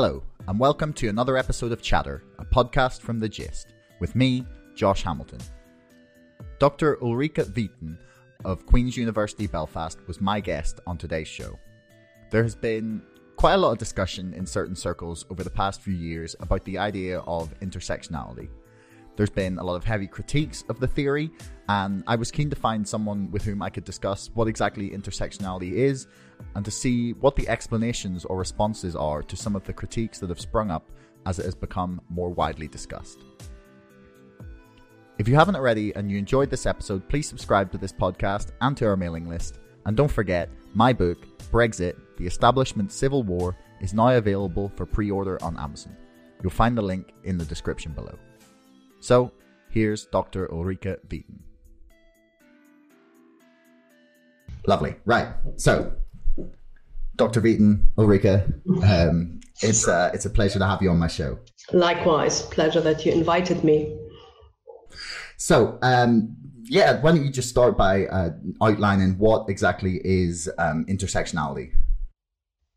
Hello, and welcome to another episode of Chatter, a podcast from The Gist, with me, Josh Hamilton. Dr. Ulrike Vieten of Queen's University Belfast was my guest on today's show. There has been quite a lot of discussion in certain circles over the past few years about the idea of intersectionality. There's been a lot of heavy critiques of the theory, and I was keen to find someone with whom I could discuss what exactly intersectionality is and to see what the explanations or responses are to some of the critiques that have sprung up as it has become more widely discussed. If you haven't already and you enjoyed this episode, please subscribe to this podcast and to our mailing list. And don't forget, my book, Brexit The Establishment Civil War, is now available for pre order on Amazon. You'll find the link in the description below. So, here's Dr. Ulrike Vieten. Lovely. Right. So, Dr. Vieten, Ulrike, um, it's, uh, it's a pleasure to have you on my show. Likewise. Pleasure that you invited me. So, um, yeah, why don't you just start by uh, outlining what exactly is um, intersectionality?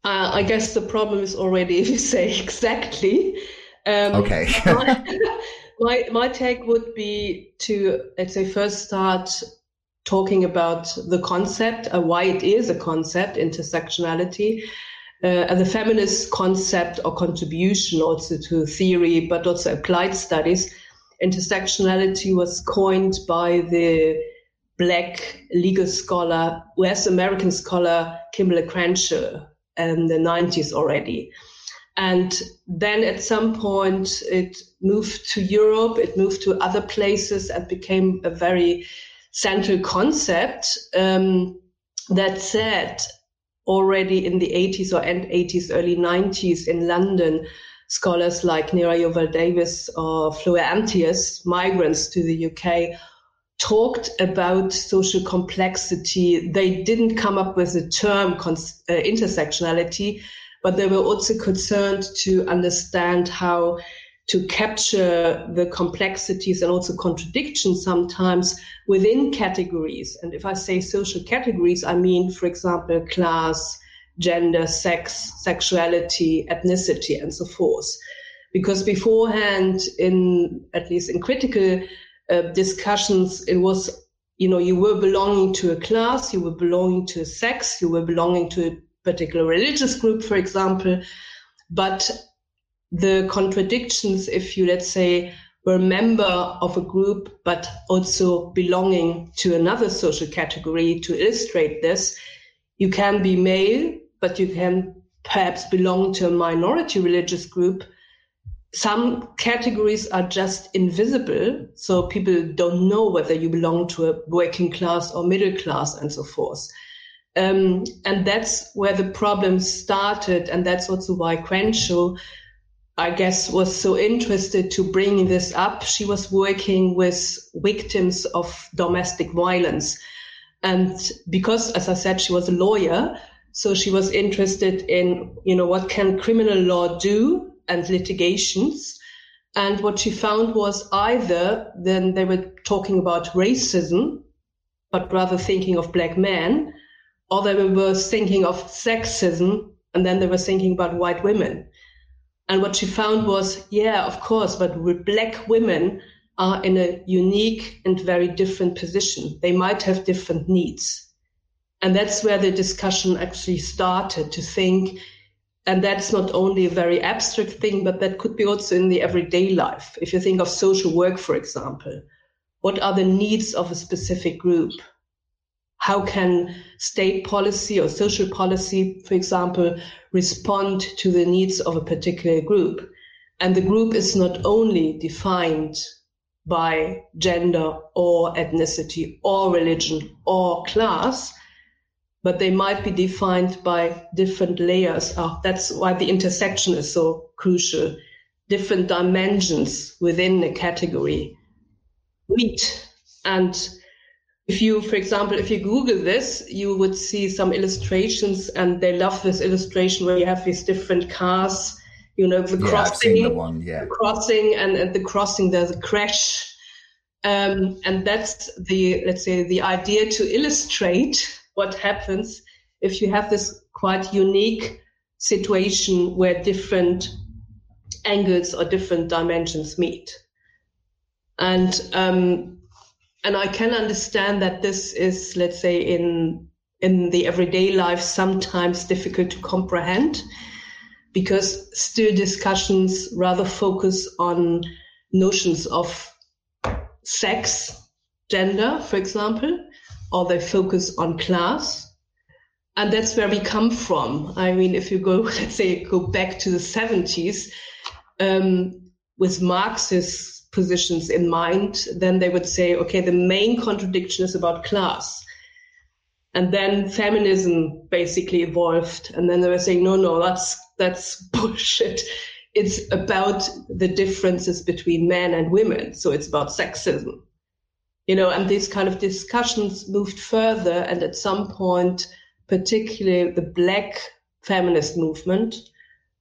Uh, I guess the problem is already if you say exactly. Um, okay. my, my take would be to, let's say, first start talking about the concept, uh, why it is a concept, intersectionality, uh, a feminist concept or contribution also to theory, but also applied studies. Intersectionality was coined by the black legal scholar, West American scholar Kimberlé Crenshaw in the 90s already. And then at some point, it moved to Europe, it moved to other places and became a very central concept. Um, that said, already in the 80s or end 80s, early 90s in London, scholars like Nira Yuval Davis or Floya Anthias, migrants to the UK, talked about social complexity. They didn't come up with the term cons- uh, intersectionality, but they were also concerned to understand how to capture the complexities and also contradictions sometimes within categories. And if I say social categories, I mean, for example, class, gender, sex, sexuality, ethnicity, and so forth. Because beforehand, in at least in critical uh, discussions, it was you know you were belonging to a class, you were belonging to a sex, you were belonging to a particular religious group, for example. But the contradictions, if you, let's say, were a member of a group, but also belonging to another social category to illustrate this, you can be male, but you can perhaps belong to a minority religious group. Some categories are just invisible, so people don't know whether you belong to a working class or middle class and so forth. Um, and that's where the problem started. And that's also why Crenshaw, I guess, was so interested to bring this up. She was working with victims of domestic violence. And because, as I said, she was a lawyer, so she was interested in, you know, what can criminal law do and litigations. And what she found was either then they were talking about racism, but rather thinking of black men, or they were thinking of sexism and then they were thinking about white women. And what she found was, yeah, of course, but black women are in a unique and very different position. They might have different needs. And that's where the discussion actually started to think. And that's not only a very abstract thing, but that could be also in the everyday life. If you think of social work, for example, what are the needs of a specific group? How can state policy or social policy, for example, respond to the needs of a particular group? And the group is not only defined by gender or ethnicity or religion or class, but they might be defined by different layers. Oh, that's why the intersection is so crucial. Different dimensions within a category meet and if you, for example, if you Google this, you would see some illustrations, and they love this illustration where you have these different cars, you know, the yeah, crossing, the one, yeah. the crossing, and at the crossing there's a crash, um, and that's the let's say the idea to illustrate what happens if you have this quite unique situation where different angles or different dimensions meet. And um, and I can understand that this is, let's say, in in the everyday life, sometimes difficult to comprehend, because still discussions rather focus on notions of sex, gender, for example, or they focus on class. And that's where we come from. I mean, if you go, let's say, go back to the 70s, um, with Marxist positions in mind, then they would say, okay, the main contradiction is about class. And then feminism basically evolved. And then they were saying, no, no, that's, that's bullshit. It's about the differences between men and women. So it's about sexism. You know, and these kind of discussions moved further. And at some point, particularly the black feminist movement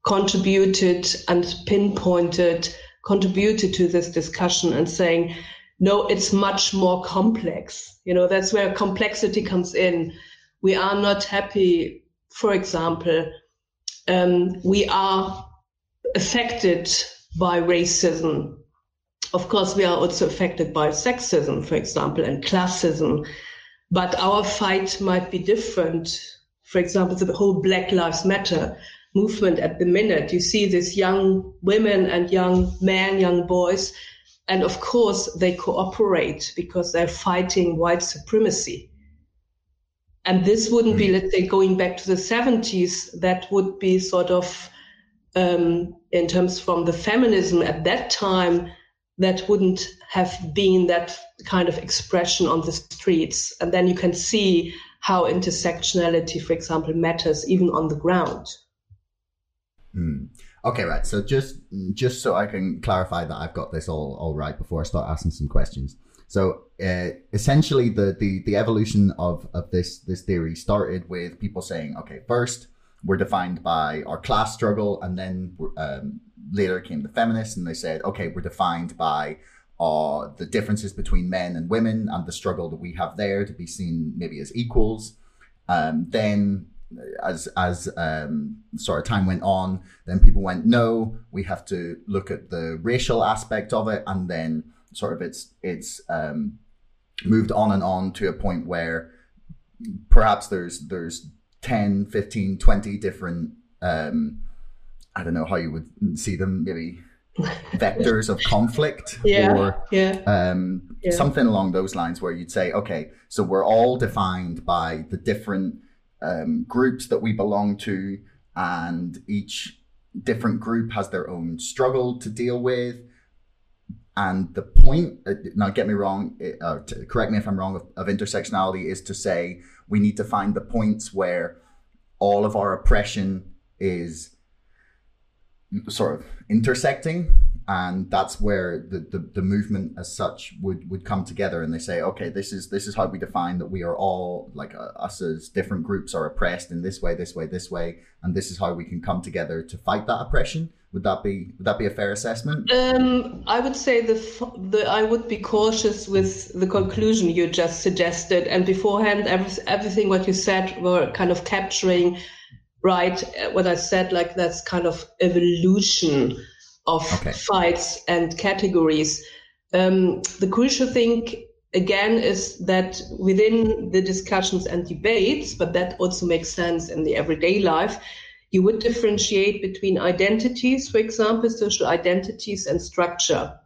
contributed and pinpointed, contributed to this discussion and saying, no, it's much more complex. You know, that's where complexity comes in. We are not happy, for example, um, we are affected by racism. Of course, we are also affected by sexism, for example, and classism. But our fight might be different. For example, the whole Black Lives Matter movement at the minute. You see these young women and young men, young boys, and of course they cooperate because they're fighting white supremacy. And this wouldn't be, mm. let's say, going back to the 70s, that would be sort of, um, in terms from the feminism at that time, that wouldn't have been that kind of expression on the streets. And then you can see how intersectionality, for example, matters even on the ground. Mm. Okay, right. So just just so I can clarify that I've got this all all right before I start asking some questions. So uh, essentially, the, the the evolution of of this this theory started with people saying, okay, first we're defined by our class struggle, and then um, later came the feminists, and they said, okay, we're defined by uh, the differences between men and women and the struggle that we have there to be seen maybe as equals. Um, then as as um, sort of time went on, then people went, no, we have to look at the racial aspect of it, and then sort of it's it's um, moved on and on to a point where perhaps there's there's 10, 15, 20 different um, I don't know how you would see them maybe vectors of conflict yeah, or yeah. Um, yeah. something along those lines where you'd say okay so we're all defined by the different um, groups that we belong to, and each different group has their own struggle to deal with. And the point, uh, now get me wrong, uh, correct me if I'm wrong, of, of intersectionality is to say we need to find the points where all of our oppression is sort of intersecting and that's where the, the, the, movement as such would, would come together and they say okay this is this is how we define that we are all like uh, us as different groups are oppressed in this way this way this way and this is how we can come together to fight that oppression. Would that be would that be a fair assessment? Um, i would say the, the i would be cautious with the conclusion you just suggested. And beforehand every, everything what you said were kind of capturing right what i said like that's kind of evolution of okay. fights and categories. Um, the crucial thing again is that within the discussions and debates, but that also makes sense in the everyday life, you would differentiate between identities, for example, social identities and structure.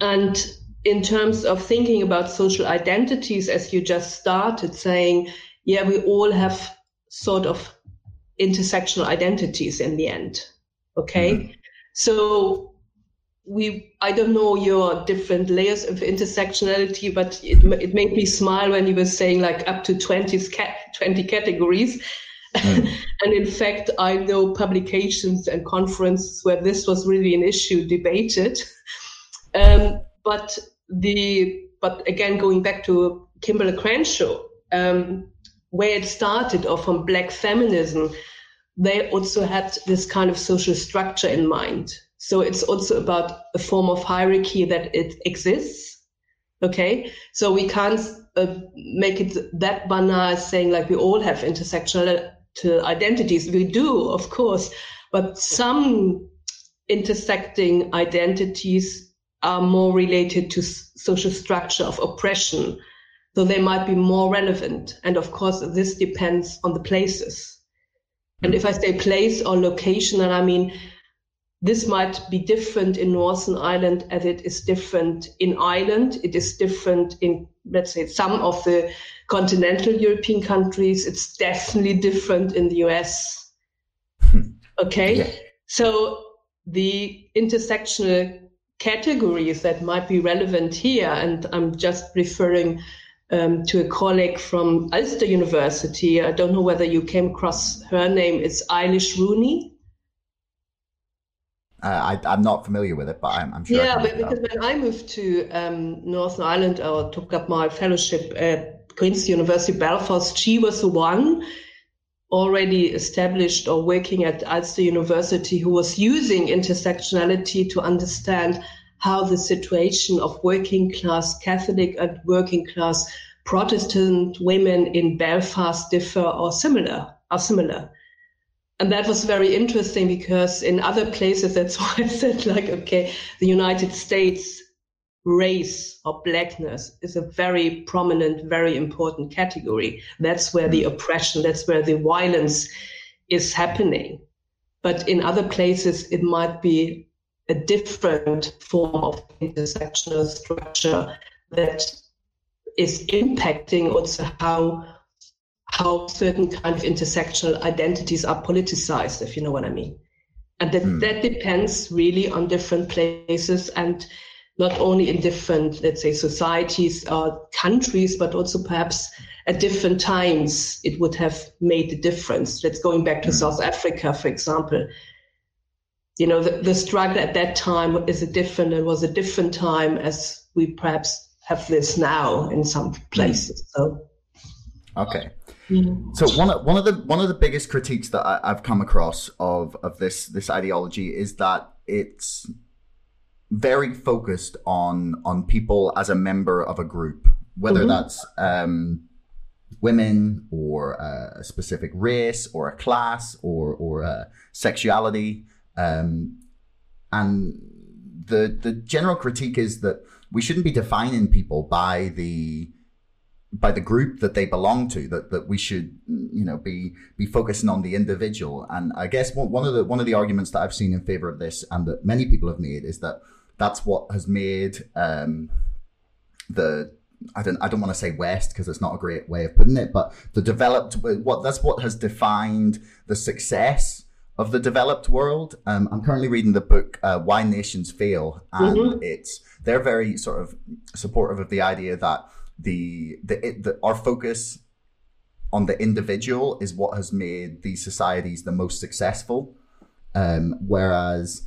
And in terms of thinking about social identities, as you just started saying, yeah, we all have sort of intersectional identities in the end. Okay. Mm-hmm. So we, I don't know your different layers of intersectionality, but it, it made me smile when you were saying like up to 20, 20 categories. Mm. and in fact, I know publications and conferences where this was really an issue debated. Um, but the, but again, going back to Kimberlé Crenshaw, um, where it started, or from Black feminism, they also had this kind of social structure in mind. So it's also about a form of hierarchy that it exists. Okay. So we can't uh, make it that banal saying like we all have intersectional identities. We do, of course, but some intersecting identities are more related to social structure of oppression. So they might be more relevant. And of course, this depends on the places. And if I say place or location, then I mean this might be different in Northern Ireland as it is different in Ireland. It is different in, let's say, some of the continental European countries. It's definitely different in the US. Hmm. Okay. Yeah. So the intersectional categories that might be relevant here, and I'm just referring um, to a colleague from Ulster University. I don't know whether you came across her name. It's Eilish Rooney. Uh, I, am not familiar with it, but I'm, I'm sure. Yeah, but because when I moved to um, Northern Ireland or took up my fellowship at Queen's University Belfast, she was the one already established or working at Ulster University who was using intersectionality to understand how the situation of working class Catholic and working class Protestant women in Belfast differ or similar are similar. And that was very interesting because in other places, that's why I said like, okay, the United States race or blackness is a very prominent, very important category. That's where the mm. oppression, that's where the violence is happening. But in other places, it might be a different form of intersectional structure that is impacting also how how certain kind of intersectional identities are politicized, if you know what I mean. And that, mm. that depends really on different places and not only in different, let's say, societies or countries, but also perhaps at different times it would have made a difference. Let's going back to mm. South Africa, for example you know, the, the struggle at that time is a different, it was a different time as we perhaps have this now in some places. So, okay. So one of, one of the one of the biggest critiques that I, have come across of of this this ideology is that it's very focused on on people as a member of a group, whether mm-hmm. that's um, women or a specific race or a class or or a sexuality. Um, and the the general critique is that we shouldn't be defining people by the by the group that they belong to that that we should you know be be focusing on the individual. And i guess one of the one of the arguments that i've seen in favor of this and that many people have made is that that's what has made um, the I don't I don't want to say West because it's not a great way of putting it, but the developed what that's what has defined the success of the developed world. Um, I'm currently reading the book uh, "Why Nations Fail," and mm-hmm. it's they're very sort of supportive of the idea that the the, it, the our focus on the individual is what has made these societies the most successful, um, whereas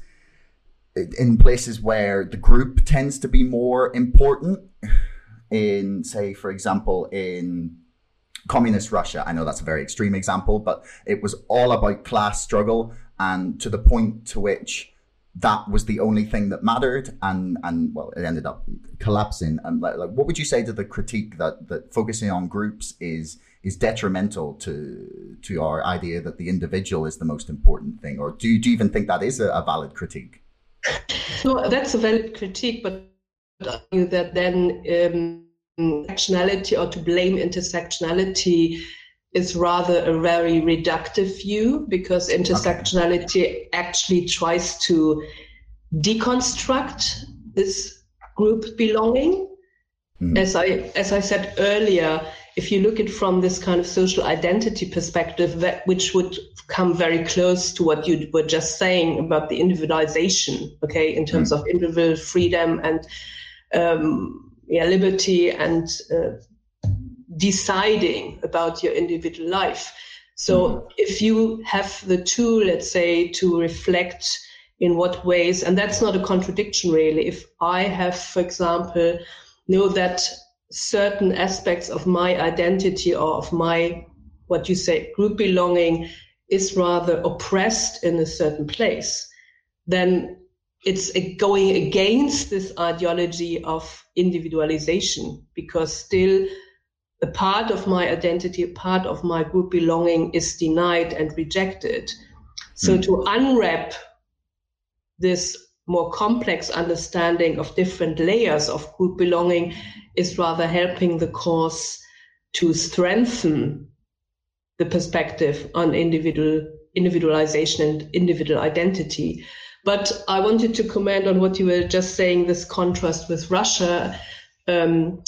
in places where the group tends to be more important, in say for example in communist Russia. I know that's a very extreme example, but it was all about class struggle and to the point to which that was the only thing that mattered and and well it ended up collapsing. And like, like what would you say to the critique that that focusing on groups is is detrimental to to our idea that the individual is the most important thing? Or do you, do you even think that is a, a valid critique? No that's a valid critique but that then um, intersectionality or to blame intersectionality is rather a very reductive view because intersectionality okay. actually tries to deconstruct this group belonging. Mm. As I as I said earlier, if you look at from this kind of social identity perspective, that which would come very close to what you were just saying about the individualization, okay, in terms mm. of individual freedom and um, yeah, liberty and uh, deciding about your individual life. So mm-hmm. if you have the tool, let's say, to reflect in what ways, and that's not a contradiction really. If I have, for example, know that certain aspects of my identity or of my, what you say, group belonging is rather oppressed in a certain place, then it's going against this ideology of individualization because still a part of my identity, a part of my group belonging is denied and rejected. So mm. to unwrap this more complex understanding of different layers of group belonging is rather helping the cause to strengthen the perspective on individual individualization and individual identity. But I wanted to comment on what you were just saying, this contrast with Russia. Um,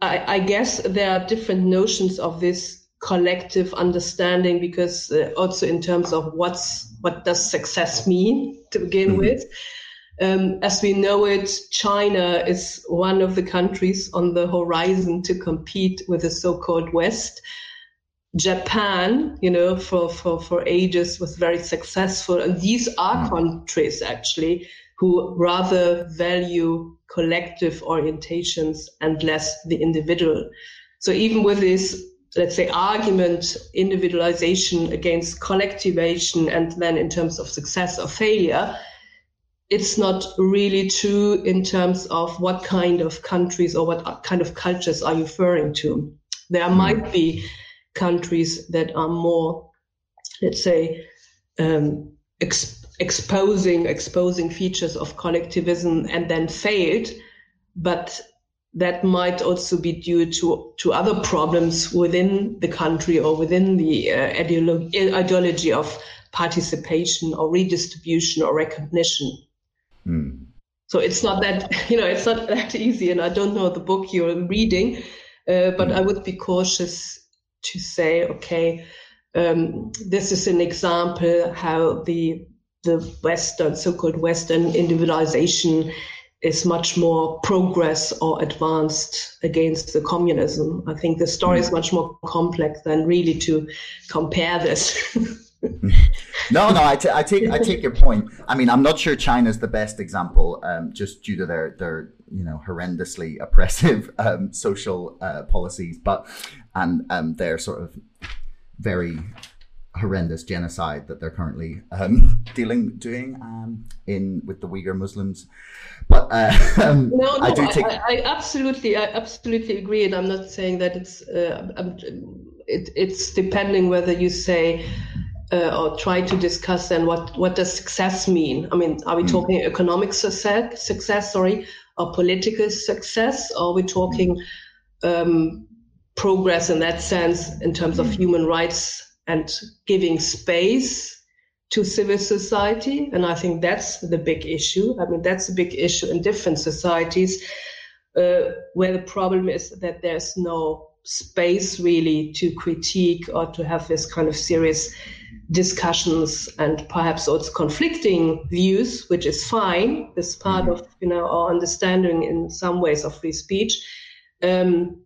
I, I, guess there are different notions of this collective understanding because uh, also in terms of what's what does success mean to begin mm-hmm. with. Um, as we know it, China is one of the countries on the horizon to compete with the so-called West. Japan, you know, for, for, for ages was very successful. And these are mm. countries actually who rather value collective orientations and less the individual. So even with this, let's say, argument, individualization against collectivization, and then in terms of success or failure, it's not really true in terms of what kind of countries or what kind of cultures are you referring to. There mm. might be countries that are more, let's say, um, ex- exposing exposing features of collectivism and then failed, but that might also be due to to other problems within the country or within the uh, ideolo- ideology of participation or redistribution or recognition. Mm. So it's not that you know it's not that easy, and I don't know the book you're reading, uh, but mm. I would be cautious to say, okay, um, this is an example how the the Western, so-called Western individualization is much more progress or advanced against the communism. I think the story mm. is much more complex than really to compare this. no, no, I, t- I take I take your point. I mean, I'm not sure China's the best example, um, just due to their their you know horrendously oppressive um, social uh, policies, but and um, their sort of very horrendous genocide that they're currently um, dealing doing um, in with the Uyghur Muslims. But uh, um, no, no, I, do take... I, I, absolutely, I absolutely agree, and I'm not saying that it's uh, it, it's depending whether you say. Uh, or try to discuss then what, what does success mean? I mean, are we mm. talking economic success, success, sorry, or political success? Or are we talking um, progress in that sense in terms of human rights and giving space to civil society. And I think that's the big issue. I mean, that's a big issue in different societies uh, where the problem is that there's no space really to critique or to have this kind of serious discussions and perhaps also conflicting views, which is fine. This part mm-hmm. of you know our understanding in some ways of free speech. Um,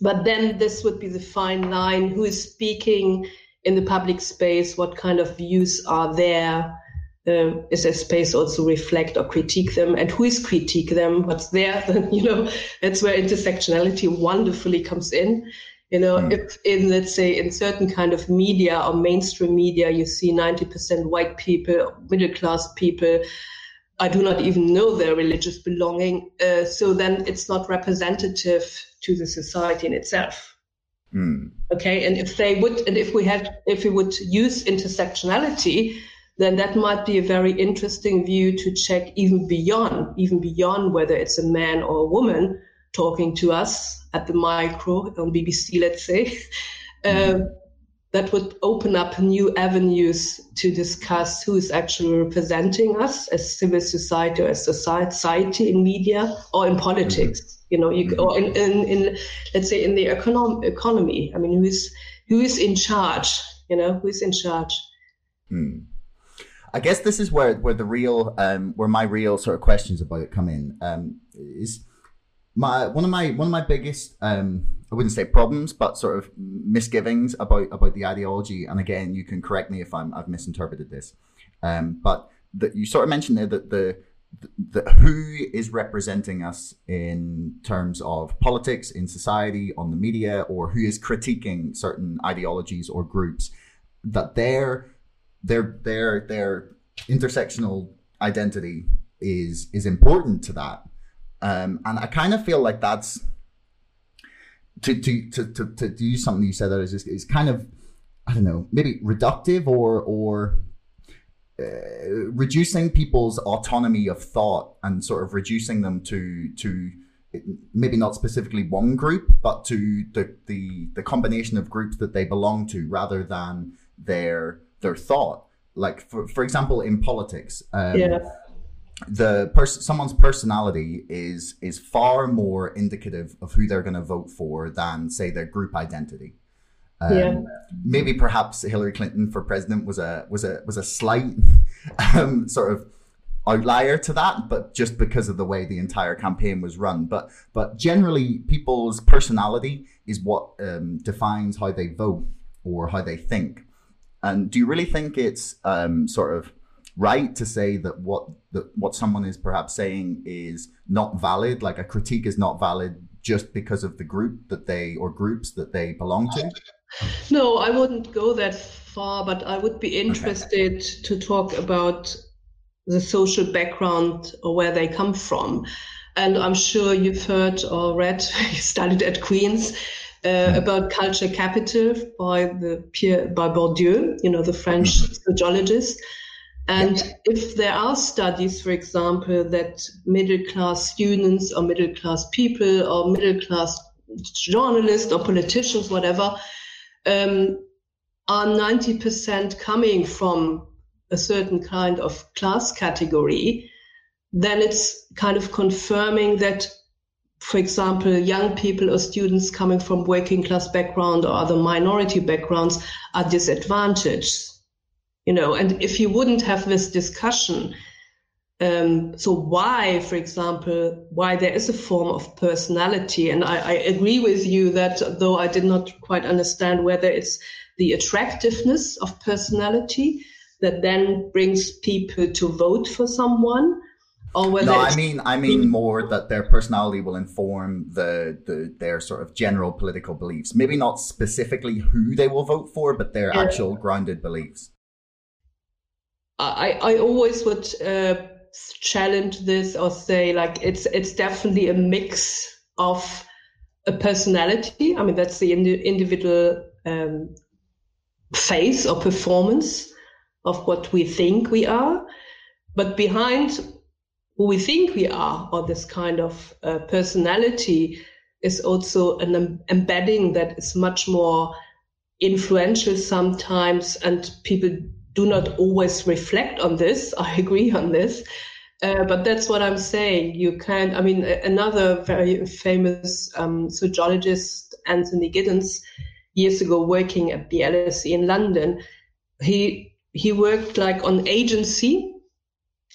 but then this would be the fine line who is speaking in the public space, what kind of views are there? Uh, is there space also reflect or critique them and who is critique them what's there then you know that's where intersectionality wonderfully comes in you know mm. if in let's say in certain kind of media or mainstream media you see 90% white people middle class people I do not even know their religious belonging. Uh, so then it's not representative to the society in itself. Mm. Okay, and if they would, and if we had, if we would use intersectionality, then that might be a very interesting view to check even beyond, even beyond whether it's a man or a woman talking to us at the micro on BBC, let's say. Mm. That would open up new avenues to discuss who is actually representing us as civil society or as society in media or in politics. Mm-hmm. You know, you, mm-hmm. or in, in, in, let's say in the econom- economy. I mean, who is who is in charge? You know, who is in charge? Hmm. I guess this is where where the real um, where my real sort of questions about it come in. Um, is my one of my one of my biggest um, I wouldn't say problems, but sort of misgivings about about the ideology. And again, you can correct me if I'm I've misinterpreted this. Um, but the, you sort of mentioned there that the, the, the who is representing us in terms of politics in society on the media, or who is critiquing certain ideologies or groups, that their their their their intersectional identity is is important to that. Um, and I kind of feel like that's to, to, to, to, to use something you said that is just, is kind of, I don't know, maybe reductive or, or uh, reducing people's autonomy of thought and sort of reducing them to, to, maybe not specifically one group, but to the, the, the combination of groups that they belong to rather than their, their thought. Like, for, for example, in politics, um, yeah the person someone's personality is is far more indicative of who they're going to vote for than say their group identity. Um, yeah. Maybe perhaps Hillary Clinton for president was a was a was a slight um, sort of outlier to that, but just because of the way the entire campaign was run. But but generally, people's personality is what um, defines how they vote or how they think. And do you really think it's um, sort of right to say that what that what someone is perhaps saying is not valid like a critique is not valid just because of the group that they or groups that they belong to no i wouldn't go that far but i would be interested okay. to talk about the social background or where they come from and i'm sure you've heard or read you studied at queen's uh, mm. about culture capital by the Pierre by Bourdieu, you know, the French mm. sociologist. And if there are studies, for example, that middle class students or middle class people or middle class journalists or politicians, whatever, um, are 90% coming from a certain kind of class category, then it's kind of confirming that, for example, young people or students coming from working class background or other minority backgrounds are disadvantaged you know and if you wouldn't have this discussion um, so why for example why there is a form of personality and I, I, agree with you that though i did not quite understand whether it's the attractiveness of personality that then brings people to vote for someone or whether no i mean i mean more that their personality will inform the, the their sort of general political beliefs maybe not specifically who they will vote for but their yeah. actual grounded beliefs I, I always would uh, challenge this or say like it's it's definitely a mix of a personality. I mean that's the indi- individual um, face or performance of what we think we are, but behind who we think we are or this kind of uh, personality is also an em- embedding that is much more influential sometimes and people do not always reflect on this. I agree on this. Uh, but that's what I'm saying. You can't, I mean, another very famous um, sociologist, Anthony Giddens, years ago working at the LSE in London, he, he worked like on agency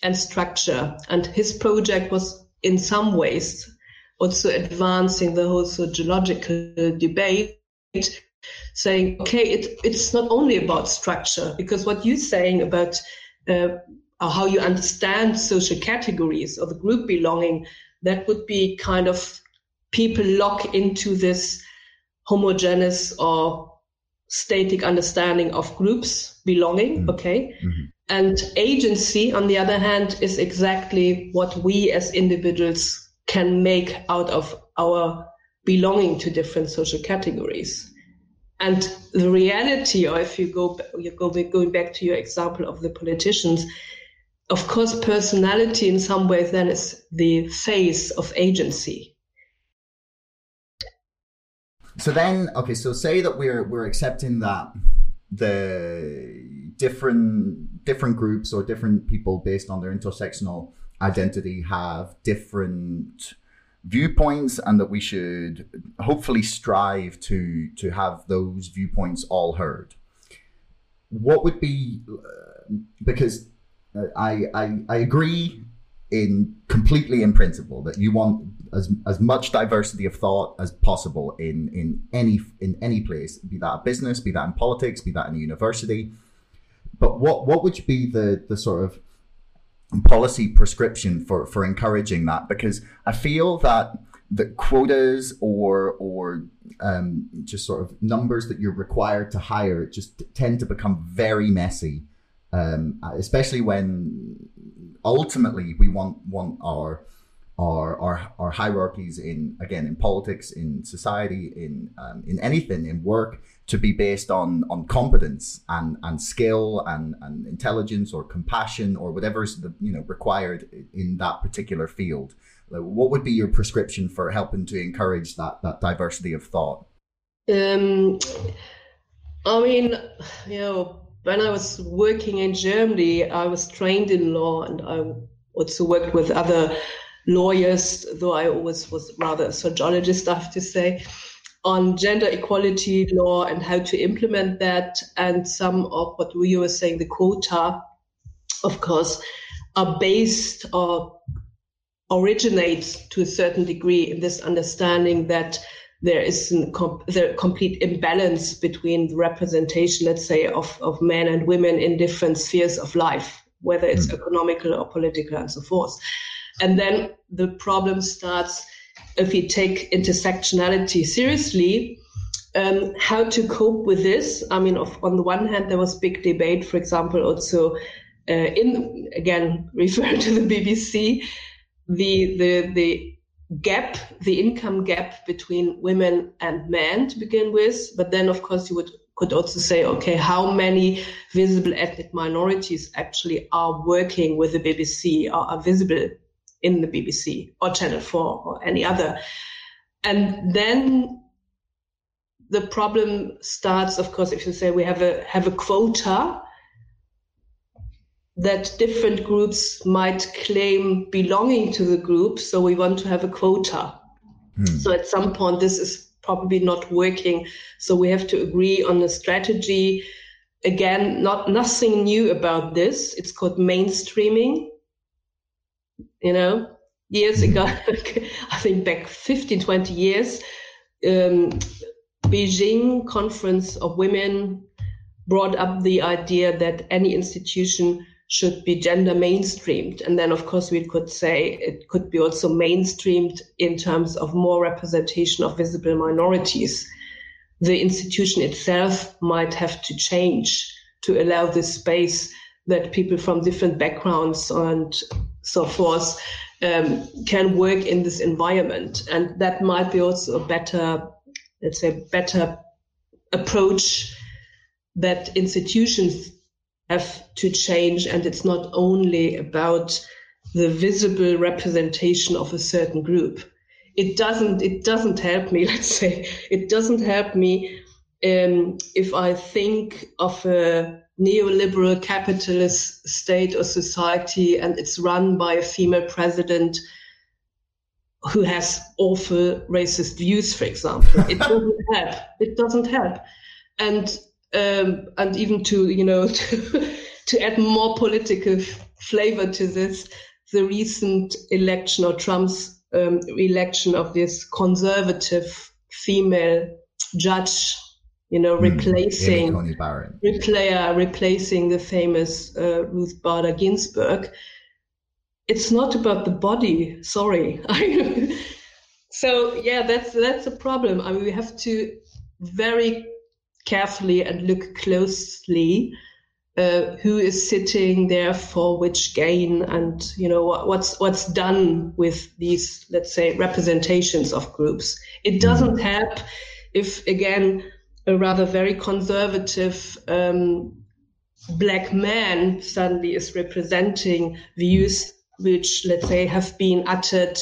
and structure. And his project was in some ways also advancing the whole sociological debate saying, okay, it, it's not only about structure, because what you're saying about uh, how you understand social categories or the group belonging, that would be kind of people lock into this homogeneous or static understanding of groups belonging, mm-hmm. okay? Mm-hmm. And agency, on the other hand, is exactly what we as individuals can make out of our belonging to different social categories. And the reality, or if you go, you go going back to your example of the politicians, of course, personality in some ways then is the face of agency. So then, okay, so say that we're we're accepting that the different different groups or different people based on their intersectional identity have different viewpoints and that we should hopefully strive to to have those viewpoints all heard. What would be uh, because uh, I, I i agree in completely in principle that you want as as much diversity of thought as possible in in any in any place be that business be that in politics be that in a university. But what what would be the the sort of policy prescription for for encouraging that because I feel that the quotas or or um, just sort of numbers that you're required to hire just tend to become very messy, um, especially when ultimately we want want our our, our, our hierarchies in again in politics, in society, in um, in anything, in work, to be based on on competence and and skill and and intelligence or compassion or whatever is the, you know required in that particular field. Like, what would be your prescription for helping to encourage that that diversity of thought? Um, I mean, you know, when I was working in Germany, I was trained in law and I also worked with other lawyers, though I always was rather a sociologist, I have to say, on gender equality law and how to implement that. And some of what you were saying, the quota, of course, are based or originate to a certain degree in this understanding that there is a com- complete imbalance between the representation, let's say, of, of men and women in different spheres of life, whether it's mm. economical or political and so forth. And then the problem starts if you take intersectionality seriously, um, how to cope with this. I mean, of, on the one hand, there was big debate, for example, also uh, in again referring to the BBC, the the the gap, the income gap between women and men to begin with. But then, of course, you would could also say, okay, how many visible ethnic minorities actually are working with the BBC or are visible in the BBC or Channel 4 or any other. And then the problem starts, of course, if you say we have a have a quota that different groups might claim belonging to the group, so we want to have a quota. Hmm. So at some point, this is probably not working. So we have to agree on a strategy. Again, not nothing new about this. It's called mainstreaming you know years ago i think back 15 20 years um, beijing conference of women brought up the idea that any institution should be gender mainstreamed. And then of course we could say it could be also mainstreamed in terms of more representation of visible minorities. The institution itself might have to change to allow this space that people from different backgrounds and so forth um, can work in this environment. And that might be also a better, let's say, better approach that institutions have to change. And it's not only about the visible representation of a certain group. It doesn't, it doesn't help me, let's say, it doesn't help me um, if I think of a neoliberal capitalist state or society and it's run by a female president who has awful racist views, for example. It doesn't help. It doesn't help. And um, and even to you know to, to add more political flavor to this, the recent election or Trump's um, election of this conservative female judge you know, hmm. replacing mm, replayer, replacing the famous uh, Ruth Bader Ginsburg. It's not about the body. Sorry. so yeah, that's that's a problem. I mean, we have to very carefully and look closely uh, who is sitting there for which gain, and you know what, what's what's done with these, let's say, representations of groups. It doesn't mm. help if again a rather very conservative um, black man suddenly is representing views which, let's say, have been uttered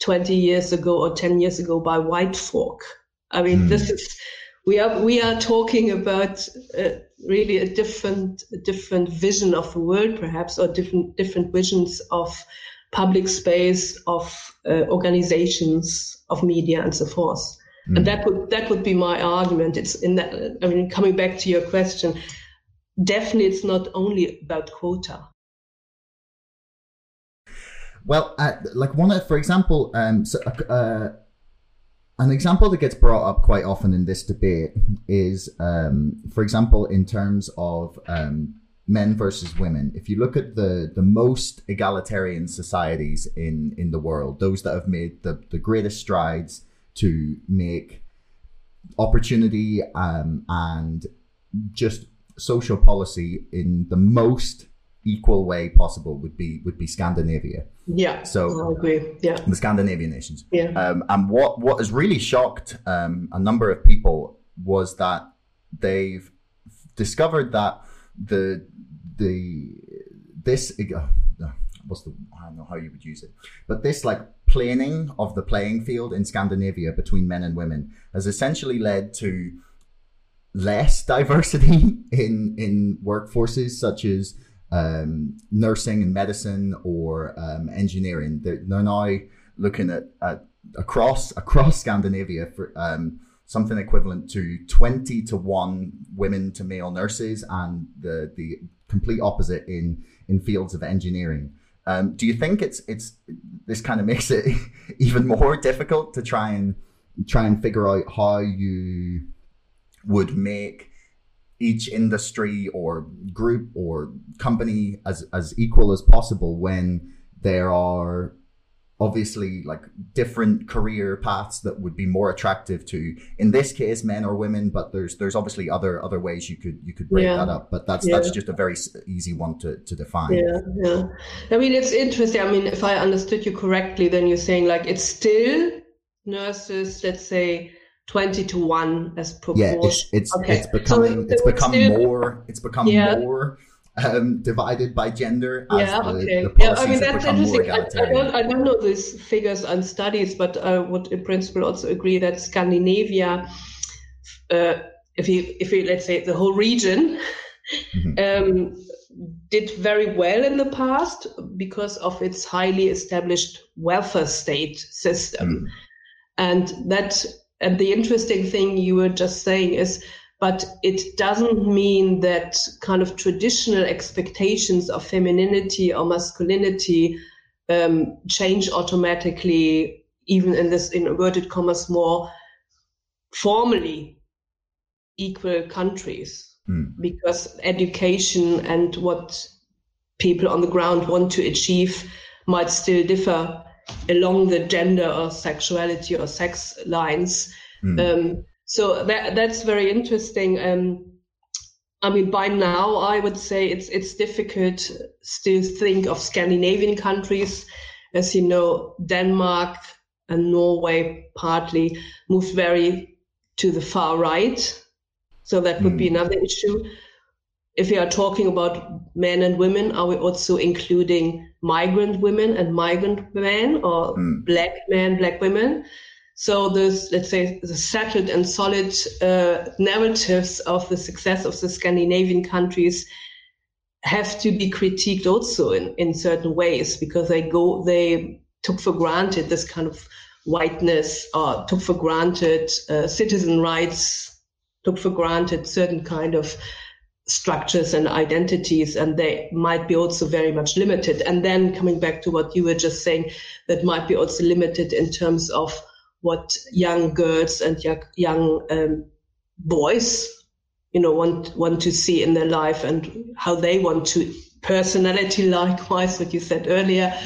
20 years ago or 10 years ago by white folk. I mean, mm. this is we are we are talking about uh, really a different a different vision of the world, perhaps, or different different visions of public space, of uh, organizations, of media, and so forth. Mm. And that would that would be my argument. It's in that I mean coming back to your question, definitely it's not only about quota. Well, uh, like one, for example, um, so, uh, an example that gets brought up quite often in this debate is, um, for example, in terms of um, men versus women. If you look at the the most egalitarian societies in in the world, those that have made the the greatest strides to make opportunity um, and just social policy in the most equal way possible would be would be Scandinavia. Yeah. So I agree. Yeah. The Scandinavian nations. Yeah. Um, and what what has really shocked um, a number of people was that they've discovered that the the this what's the I don't know how you would use it, but this like planing of the playing field in Scandinavia between men and women has essentially led to less diversity in in workforces such as um, nursing and medicine or um, engineering. They're, they're, now looking at, at across across Scandinavia for um, something equivalent to twenty to one women to male nurses, and the the complete opposite in in fields of engineering. Um, do you think it's it's this kind of makes it even more difficult to try and try and figure out how you would make each industry or group or company as as equal as possible when there are obviously like different career paths that would be more attractive to in this case men or women but there's there's obviously other other ways you could you could break yeah. that up but that's yeah. that's just a very easy one to, to define yeah yeah i mean it's interesting i mean if i understood you correctly then you're saying like it's still nurses let's say 20 to 1 as proportion. Yeah, it's it's, okay. it's becoming so it's become still, more it's become yeah. more um, divided by gender. yeah, the, okay. The yeah, I mean that's interesting. I, I, don't I don't know these figures and studies, but I would in principle also agree that Scandinavia, uh, if you if you let's say the whole region. Mm-hmm. Um, did very well in the past because of its highly established welfare state system. Mm. And that and the interesting thing you were just saying is, but it doesn't mean that kind of traditional expectations of femininity or masculinity um, change automatically, even in this in inverted commas more formally equal countries, mm. because education and what people on the ground want to achieve might still differ along the gender or sexuality or sex lines. Mm. Um, so that that's very interesting. Um, I mean, by now, I would say it's it's difficult to think of Scandinavian countries. As you know, Denmark and Norway partly moved very to the far right, so that would mm. be hmm. another issue if we are talking about men and women, are we also including migrant women and migrant men or mm. black men, black women? So this, let's say, the settled and solid uh, narratives of the success of the Scandinavian countries have to be critiqued also in, in certain ways because they go, they took for granted this kind of whiteness or took for granted uh, citizen rights, took for granted certain kind of structures and identities and they might be also very much limited. And then coming back to what you were just saying that might be also limited in terms of what young girls and young, um, boys you know want want to see in their life and how they want to personality likewise what you said earlier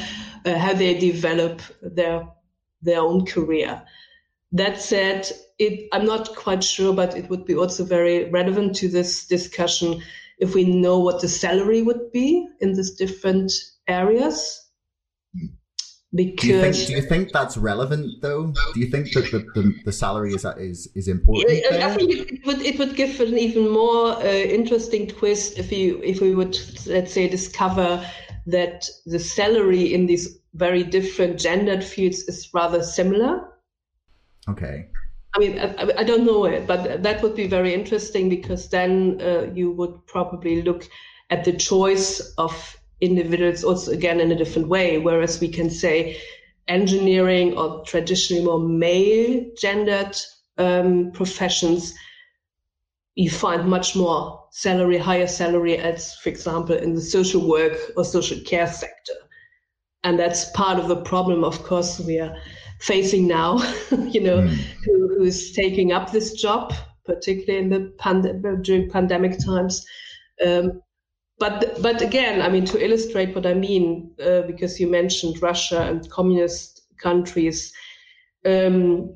uh, how they develop their their own career that said it, I'm not quite sure, but it would be also very relevant to this discussion if we know what the salary would be in these different areas. Because do you, think, do you think that's relevant though? Do you think that the, the, the salary is is is important? I think it would it would give an even more uh, interesting twist if you if we would let's say discover that the salary in these very different gendered fields is rather similar. Okay. I mean, I, I, don't know it, but that would be very interesting because then uh, you would probably look at the choice of individuals also again in a different way. Whereas we can say engineering or traditionally more male gendered um, professions, you find much more salary, higher salary as, for example, in the social work or social care sector. And that's part of the problem, of course, we are facing now, you know, mm. who, who's taking up this job, particularly in the pand- during pandemic times. Um, but but again, I mean, to illustrate what I mean, uh, because you mentioned Russia and communist countries. Um,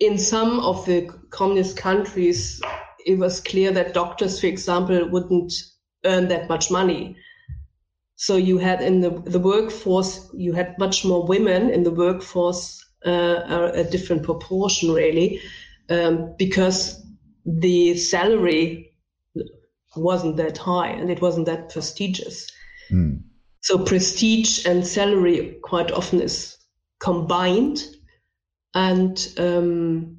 in some of the communist countries, it was clear that doctors, for example, wouldn't earn that much money. So you had in the the workforce, you had much more women in the workforce, uh, a different proportion really, um, because the salary wasn't that high and it wasn't that prestigious. Mm. So prestige and salary quite often is combined, and um,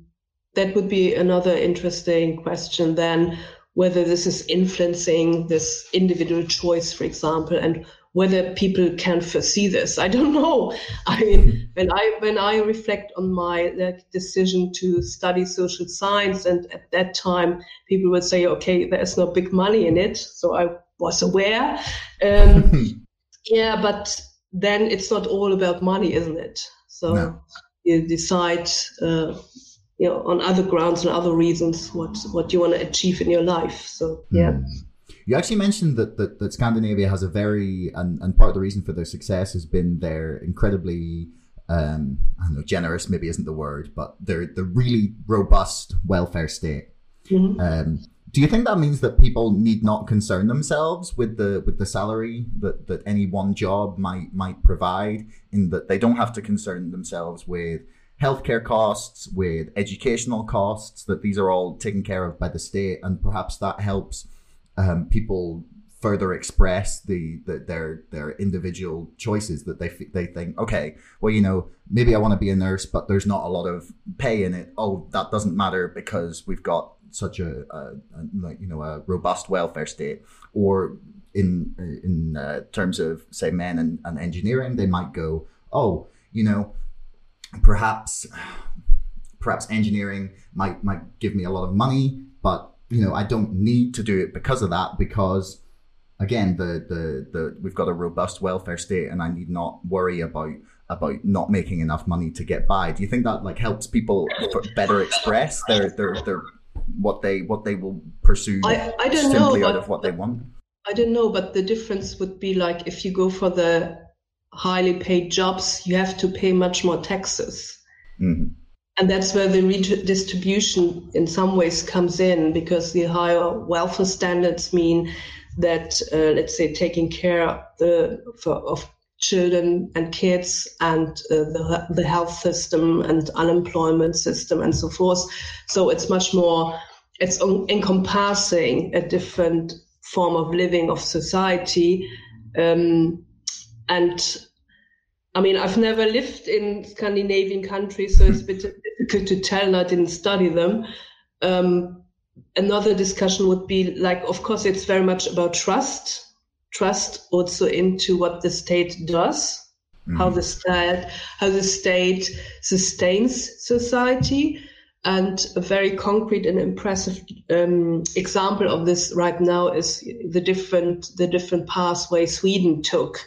that would be another interesting question then whether this is influencing this individual choice, for example, and whether people can foresee this. I don't know. I mean, when I when I reflect on my that decision to study social science, and at that time people would say, okay, there's no big money in it, so I was aware. Um, yeah, but then it's not all about money, isn't it? So no. you decide. Uh, you know, on other grounds and other reasons, what what you want to achieve in your life. So yeah. Mm. You actually mentioned that, that, that Scandinavia has a very, and, and part of the reason for their success has been their incredibly, um, I don't know, generous maybe isn't the word, but their the really robust welfare state. Mm-hmm. Um, do you think that means that people need not concern themselves with the with the salary that, that any one job might might provide, in that they don't have to concern themselves with healthcare costs, with educational costs, that these are all taken care of by the state, and perhaps that helps um, people further express the, the, their their individual choices that they they think okay well you know maybe I want to be a nurse but there's not a lot of pay in it. Oh that doesn't matter because we've got such a, a, a like you know a robust welfare state. Or in in uh, terms of say men and, and engineering they might go oh you know perhaps perhaps engineering might might give me a lot of money but you know, I don't need to do it because of that because again, the, the, the, we've got a robust welfare state and I need not worry about, about not making enough money to get by. Do you think that like helps people better express their, their, their, what they, what they will pursue I, I don't simply know, out of what they want? I don't know, but the difference would be like if you go for the highly paid jobs, you have to pay much more taxes. Mm-hmm. And that's where the redistribution in some ways comes in because the higher welfare standards mean that, uh, let's say, taking care of, the, for, of children and kids and uh, the, the health system and unemployment system and so forth. So it's much more, it's encompassing a different form of living of society. Um, and I mean, I've never lived in Scandinavian countries, so it's a bit difficult to tell, and I didn't study them. Um, another discussion would be like, of course, it's very much about trust, trust also into what the state does, mm-hmm. how the state, how the state sustains society. And a very concrete and impressive um, example of this right now is the different the different pathway Sweden took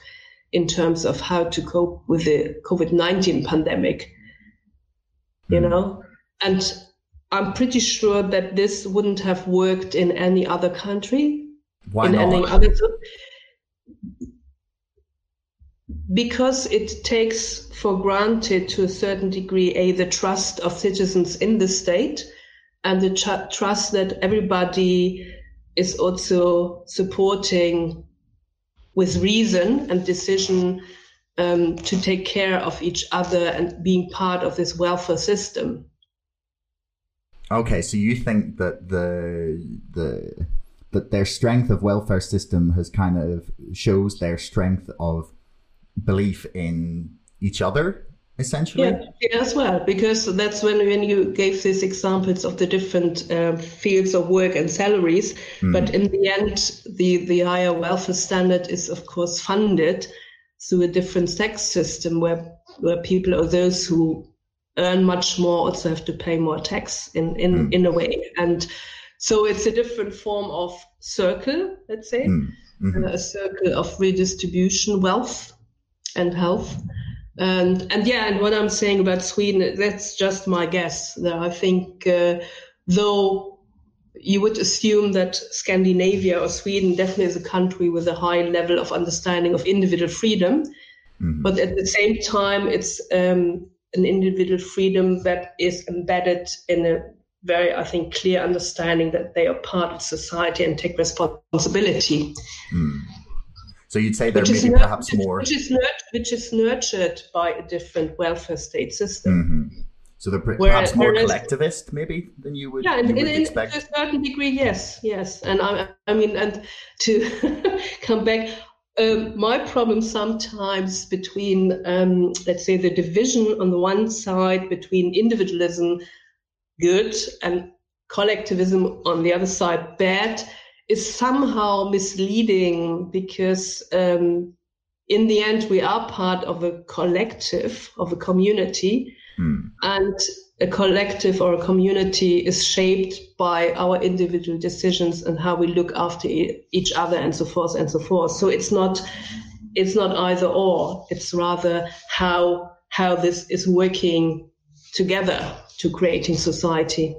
in terms of how to cope with the COVID 19 pandemic. You hmm. know? And I'm pretty sure that this wouldn't have worked in any other country. Why in not? Any other, because it takes for granted to a certain degree a the trust of citizens in the state and the tr- trust that everybody is also supporting with reason and decision um, to take care of each other and being part of this welfare system. Okay, so you think that the the that their strength of welfare system has kind of shows their strength of belief in each other essentially yeah, as well because that's when when you gave these examples of the different uh, fields of work and salaries mm. but in the end the the higher welfare standard is of course funded through a different tax system where where people or those who earn much more also have to pay more tax in in mm. in a way and so it's a different form of circle let's say mm. mm-hmm. uh, a circle of redistribution wealth and health and and yeah, and what I'm saying about Sweden, that's just my guess. That I think uh, though you would assume that Scandinavia or Sweden definitely is a country with a high level of understanding of individual freedom, mm-hmm. but at the same time, it's um, an individual freedom that is embedded in a very, I think, clear understanding that they are part of society and take responsibility. Mm. So you'd say they're maybe perhaps more which is, nurtured, which is nurtured by a different welfare state system. Mm-hmm. So they're perhaps more collectivist, maybe, than you would, yeah, you in, would in, expect. to a certain degree, yes, yes. And I, I mean, and to come back, um, my problem sometimes between, um, let's say, the division on the one side between individualism, good, and collectivism on the other side, bad, is somehow misleading because um, in the end, we are part of a collective, of a community. Hmm. And a collective or a community is shaped by our individual decisions and how we look after each other and so forth and so forth. So it's not it's not either or. It's rather how how this is working together to creating society.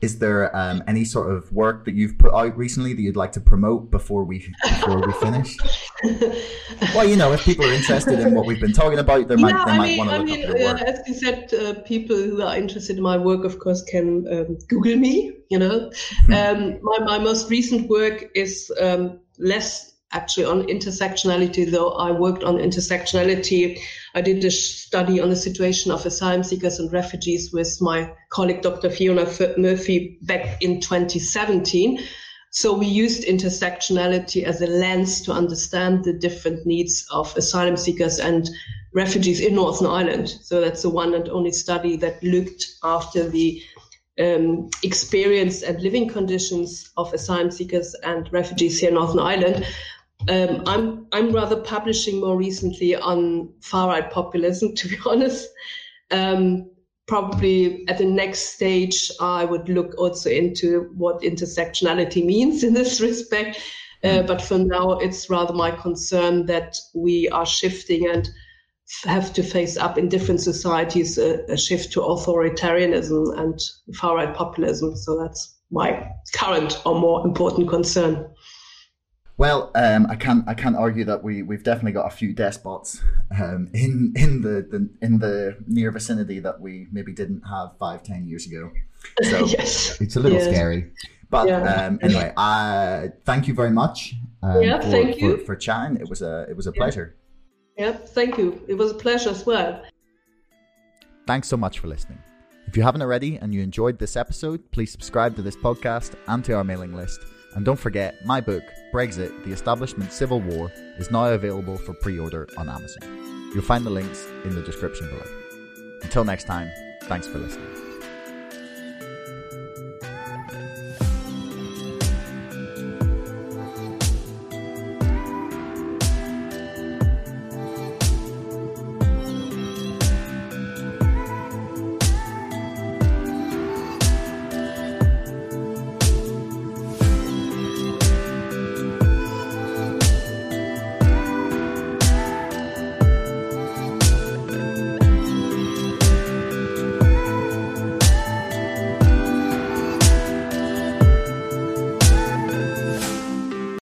Is there um, any sort of work that you've put out recently that you'd like to promote before we before we finish? well, you know, if people are interested in what we've been talking about, they might they I might want to look I mean, up your work. as you said, uh, people who are interested in my work, of course, can um, Google me. You know, hmm. um, my my most recent work is um, less actually on intersectionality, though I worked on intersectionality. I did a study on the situation of asylum seekers and refugees with my colleague, Dr. Fiona Murphy, back in 2017. So we used intersectionality as a lens to understand the different needs of asylum seekers and refugees in Northern Ireland. So that's the one and only study that looked after the um, experience and living conditions of asylum seekers and refugees here in Northern Ireland. Um, I'm I'm rather publishing more recently on far right populism, to be honest. Um, probably at the next stage, I would look also into what intersectionality means in this respect. Uh, hmm. but for now, it's rather my concern that we are shifting and have to face up in different societies a, a shift to authoritarianism and far right populism. So that's my current or more important concern. Well, um, I can't I can't argue that we we've definitely got a few despots um, in in the, the, in the near vicinity that we maybe didn't have five ten years ago. So yes. it's a little yes. scary. But yeah. um, anyway, uh, thank you very much. Um, yeah, for, thank you for, for, chatting. It was a it was a pleasure. Yeah, thank you. It was a pleasure as well. Thanks so much for listening. If you haven't already and you enjoyed this episode, please subscribe to this podcast and to our mailing list and don't forget, my book, Brexit The Establishment Civil War, is now available for pre order on Amazon. You'll find the links in the description below. Until next time, thanks for listening.